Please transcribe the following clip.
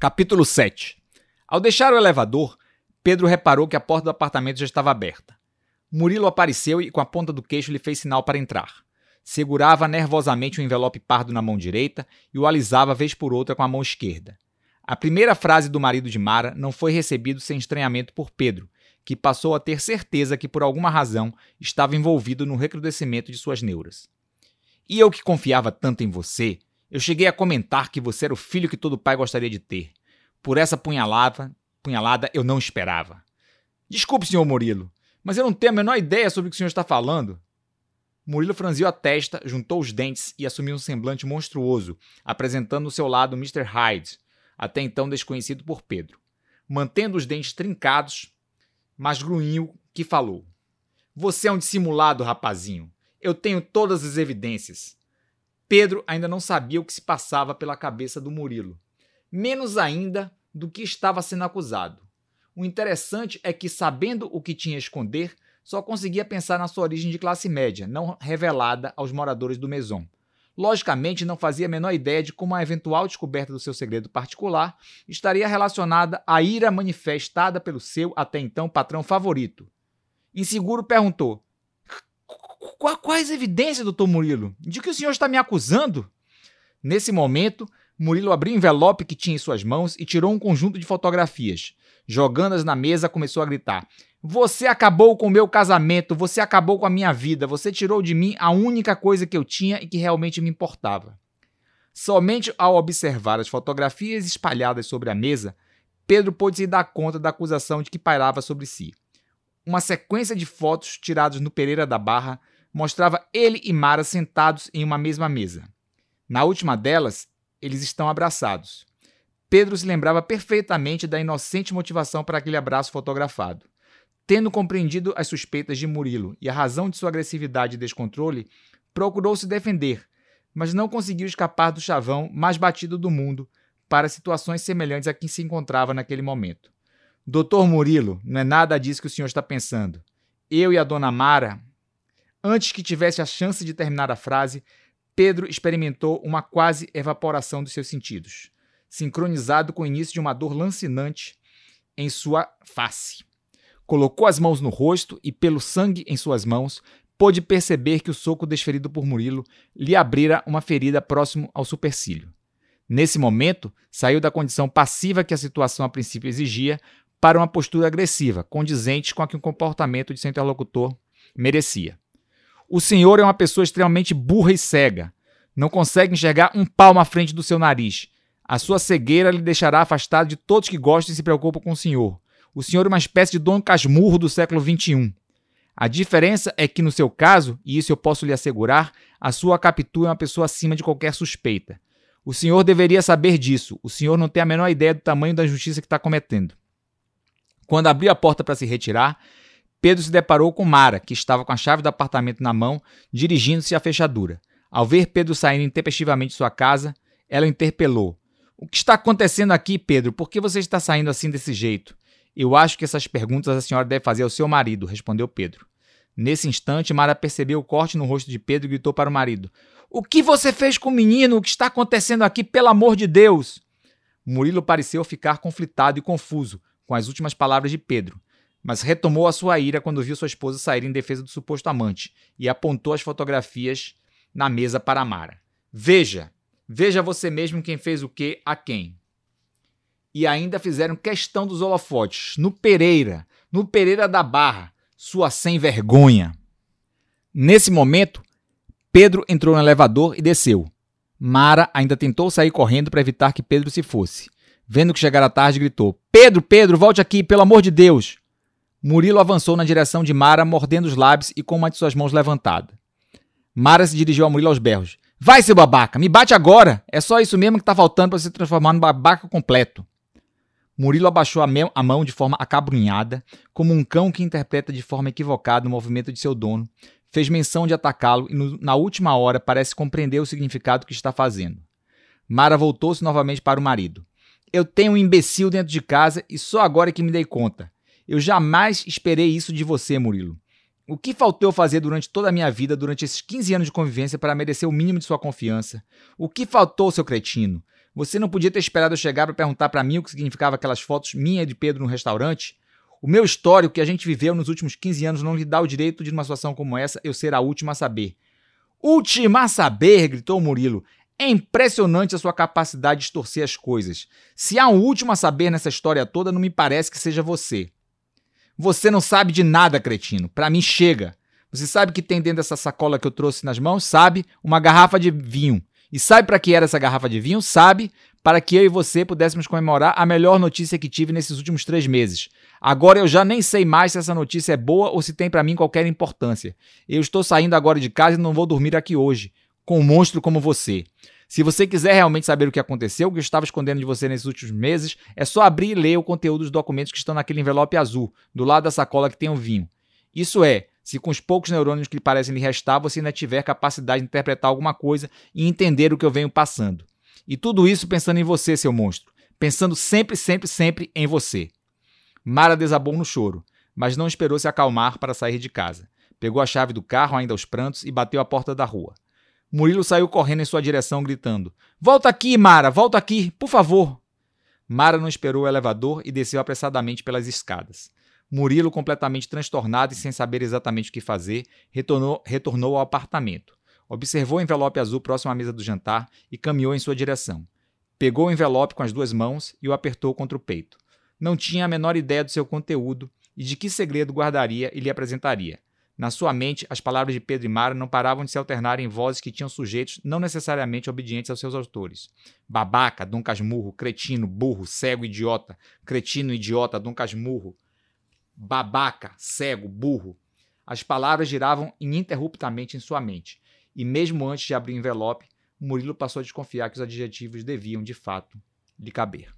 Capítulo 7 Ao deixar o elevador, Pedro reparou que a porta do apartamento já estava aberta. Murilo apareceu e, com a ponta do queixo, lhe fez sinal para entrar. Segurava nervosamente o um envelope pardo na mão direita e o alisava vez por outra com a mão esquerda. A primeira frase do marido de Mara não foi recebida sem estranhamento por Pedro, que passou a ter certeza que, por alguma razão, estava envolvido no recrudescimento de suas neuras. E eu que confiava tanto em você, eu cheguei a comentar que você era o filho que todo pai gostaria de ter. Por essa punhalada, punhalada eu não esperava. Desculpe, senhor Murilo, mas eu não tenho a menor ideia sobre o que o senhor está falando. Murilo franziu a testa, juntou os dentes e assumiu um semblante monstruoso, apresentando no seu lado Mr. Hyde, até então desconhecido por Pedro. Mantendo os dentes trincados, mas grunhiu que falou: Você é um dissimulado, rapazinho. Eu tenho todas as evidências. Pedro ainda não sabia o que se passava pela cabeça do Murilo, menos ainda do que estava sendo acusado. O interessante é que, sabendo o que tinha a esconder, só conseguia pensar na sua origem de classe média, não revelada aos moradores do Maison. Logicamente, não fazia a menor ideia de como a eventual descoberta do seu segredo particular estaria relacionada à ira manifestada pelo seu, até então, patrão favorito. Inseguro perguntou: Quais evidências, doutor Murilo? De que o senhor está me acusando? Nesse momento, Murilo abriu o envelope que tinha em suas mãos e tirou um conjunto de fotografias. Jogando-as na mesa, começou a gritar: Você acabou com o meu casamento, você acabou com a minha vida, você tirou de mim a única coisa que eu tinha e que realmente me importava. Somente ao observar as fotografias espalhadas sobre a mesa, Pedro pôde se dar conta da acusação de que pairava sobre si. Uma sequência de fotos tiradas no Pereira da Barra mostrava ele e Mara sentados em uma mesma mesa. Na última delas, eles estão abraçados. Pedro se lembrava perfeitamente da inocente motivação para aquele abraço fotografado. Tendo compreendido as suspeitas de Murilo e a razão de sua agressividade e descontrole, procurou se defender, mas não conseguiu escapar do chavão mais batido do mundo para situações semelhantes a que se encontrava naquele momento. Doutor Murilo, não é nada disso que o senhor está pensando. Eu e a dona Mara. Antes que tivesse a chance de terminar a frase, Pedro experimentou uma quase evaporação dos seus sentidos, sincronizado com o início de uma dor lancinante em sua face. Colocou as mãos no rosto e, pelo sangue em suas mãos, pôde perceber que o soco desferido por Murilo lhe abrira uma ferida próximo ao supercílio. Nesse momento, saiu da condição passiva que a situação a princípio exigia para uma postura agressiva, condizente com a que o comportamento de seu interlocutor merecia. O senhor é uma pessoa extremamente burra e cega. Não consegue enxergar um palmo à frente do seu nariz. A sua cegueira lhe deixará afastado de todos que gostam e se preocupam com o senhor. O senhor é uma espécie de Dom Casmurro do século XXI. A diferença é que, no seu caso, e isso eu posso lhe assegurar, a sua captura é uma pessoa acima de qualquer suspeita. O senhor deveria saber disso. O senhor não tem a menor ideia do tamanho da injustiça que está cometendo. Quando abriu a porta para se retirar, Pedro se deparou com Mara, que estava com a chave do apartamento na mão, dirigindo-se à fechadura. Ao ver Pedro saindo intempestivamente de sua casa, ela interpelou: O que está acontecendo aqui, Pedro? Por que você está saindo assim desse jeito? Eu acho que essas perguntas a senhora deve fazer ao seu marido, respondeu Pedro. Nesse instante, Mara percebeu o corte no rosto de Pedro e gritou para o marido: O que você fez com o menino? O que está acontecendo aqui, pelo amor de Deus? Murilo pareceu ficar conflitado e confuso, com as últimas palavras de Pedro, mas retomou a sua ira quando viu sua esposa sair em defesa do suposto amante e apontou as fotografias na mesa para Mara. Veja, veja você mesmo quem fez o que a quem. E ainda fizeram questão dos holofotes, no Pereira, no Pereira da Barra, sua sem vergonha. Nesse momento, Pedro entrou no elevador e desceu. Mara ainda tentou sair correndo para evitar que Pedro se fosse. Vendo que chegara tarde, gritou: Pedro, Pedro, volte aqui, pelo amor de Deus! Murilo avançou na direção de Mara, mordendo os lábios e com uma de suas mãos levantada. Mara se dirigiu a Murilo aos berros. Vai, seu babaca, me bate agora! É só isso mesmo que tá faltando para se transformar num babaca completo. Murilo abaixou a, a mão de forma acabrunhada, como um cão que interpreta de forma equivocada o movimento de seu dono, fez menção de atacá-lo e, no, na última hora, parece compreender o significado que está fazendo. Mara voltou-se novamente para o marido. Eu tenho um imbecil dentro de casa e só agora é que me dei conta. Eu jamais esperei isso de você, Murilo. O que faltou eu fazer durante toda a minha vida, durante esses 15 anos de convivência, para merecer o mínimo de sua confiança? O que faltou, seu cretino? Você não podia ter esperado eu chegar para perguntar para mim o que significava aquelas fotos minha e de Pedro no restaurante? O meu histórico que a gente viveu nos últimos 15 anos não lhe dá o direito de, numa situação como essa, eu ser a última a saber. Última a saber! gritou Murilo. É impressionante a sua capacidade de distorcer as coisas. Se há um último a saber nessa história toda, não me parece que seja você. Você não sabe de nada, cretino. Para mim, chega. Você sabe que tem dentro dessa sacola que eu trouxe nas mãos? Sabe? Uma garrafa de vinho. E sabe para que era essa garrafa de vinho? Sabe? Para que eu e você pudéssemos comemorar a melhor notícia que tive nesses últimos três meses. Agora eu já nem sei mais se essa notícia é boa ou se tem para mim qualquer importância. Eu estou saindo agora de casa e não vou dormir aqui hoje, com um monstro como você. Se você quiser realmente saber o que aconteceu, o que eu estava escondendo de você nesses últimos meses, é só abrir e ler o conteúdo dos documentos que estão naquele envelope azul, do lado da sacola que tem o vinho. Isso é, se com os poucos neurônios que lhe parecem lhe restar, você ainda tiver capacidade de interpretar alguma coisa e entender o que eu venho passando. E tudo isso pensando em você, seu monstro. Pensando sempre, sempre, sempre em você. Mara desabou no choro, mas não esperou se acalmar para sair de casa. Pegou a chave do carro, ainda aos prantos, e bateu à porta da rua. Murilo saiu correndo em sua direção, gritando: Volta aqui, Mara, volta aqui, por favor. Mara não esperou o elevador e desceu apressadamente pelas escadas. Murilo, completamente transtornado e sem saber exatamente o que fazer, retornou, retornou ao apartamento. Observou o envelope azul próximo à mesa do jantar e caminhou em sua direção. Pegou o envelope com as duas mãos e o apertou contra o peito. Não tinha a menor ideia do seu conteúdo e de que segredo guardaria e lhe apresentaria. Na sua mente, as palavras de Pedro e Mara não paravam de se alternar em vozes que tinham sujeitos não necessariamente obedientes aos seus autores. Babaca, Dom Casmurro, cretino, burro, cego, idiota, cretino, idiota, Dom Casmurro babaca, cego, burro. As palavras giravam ininterruptamente em sua mente, e mesmo antes de abrir o envelope, Murilo passou a desconfiar que os adjetivos deviam, de fato, lhe caber.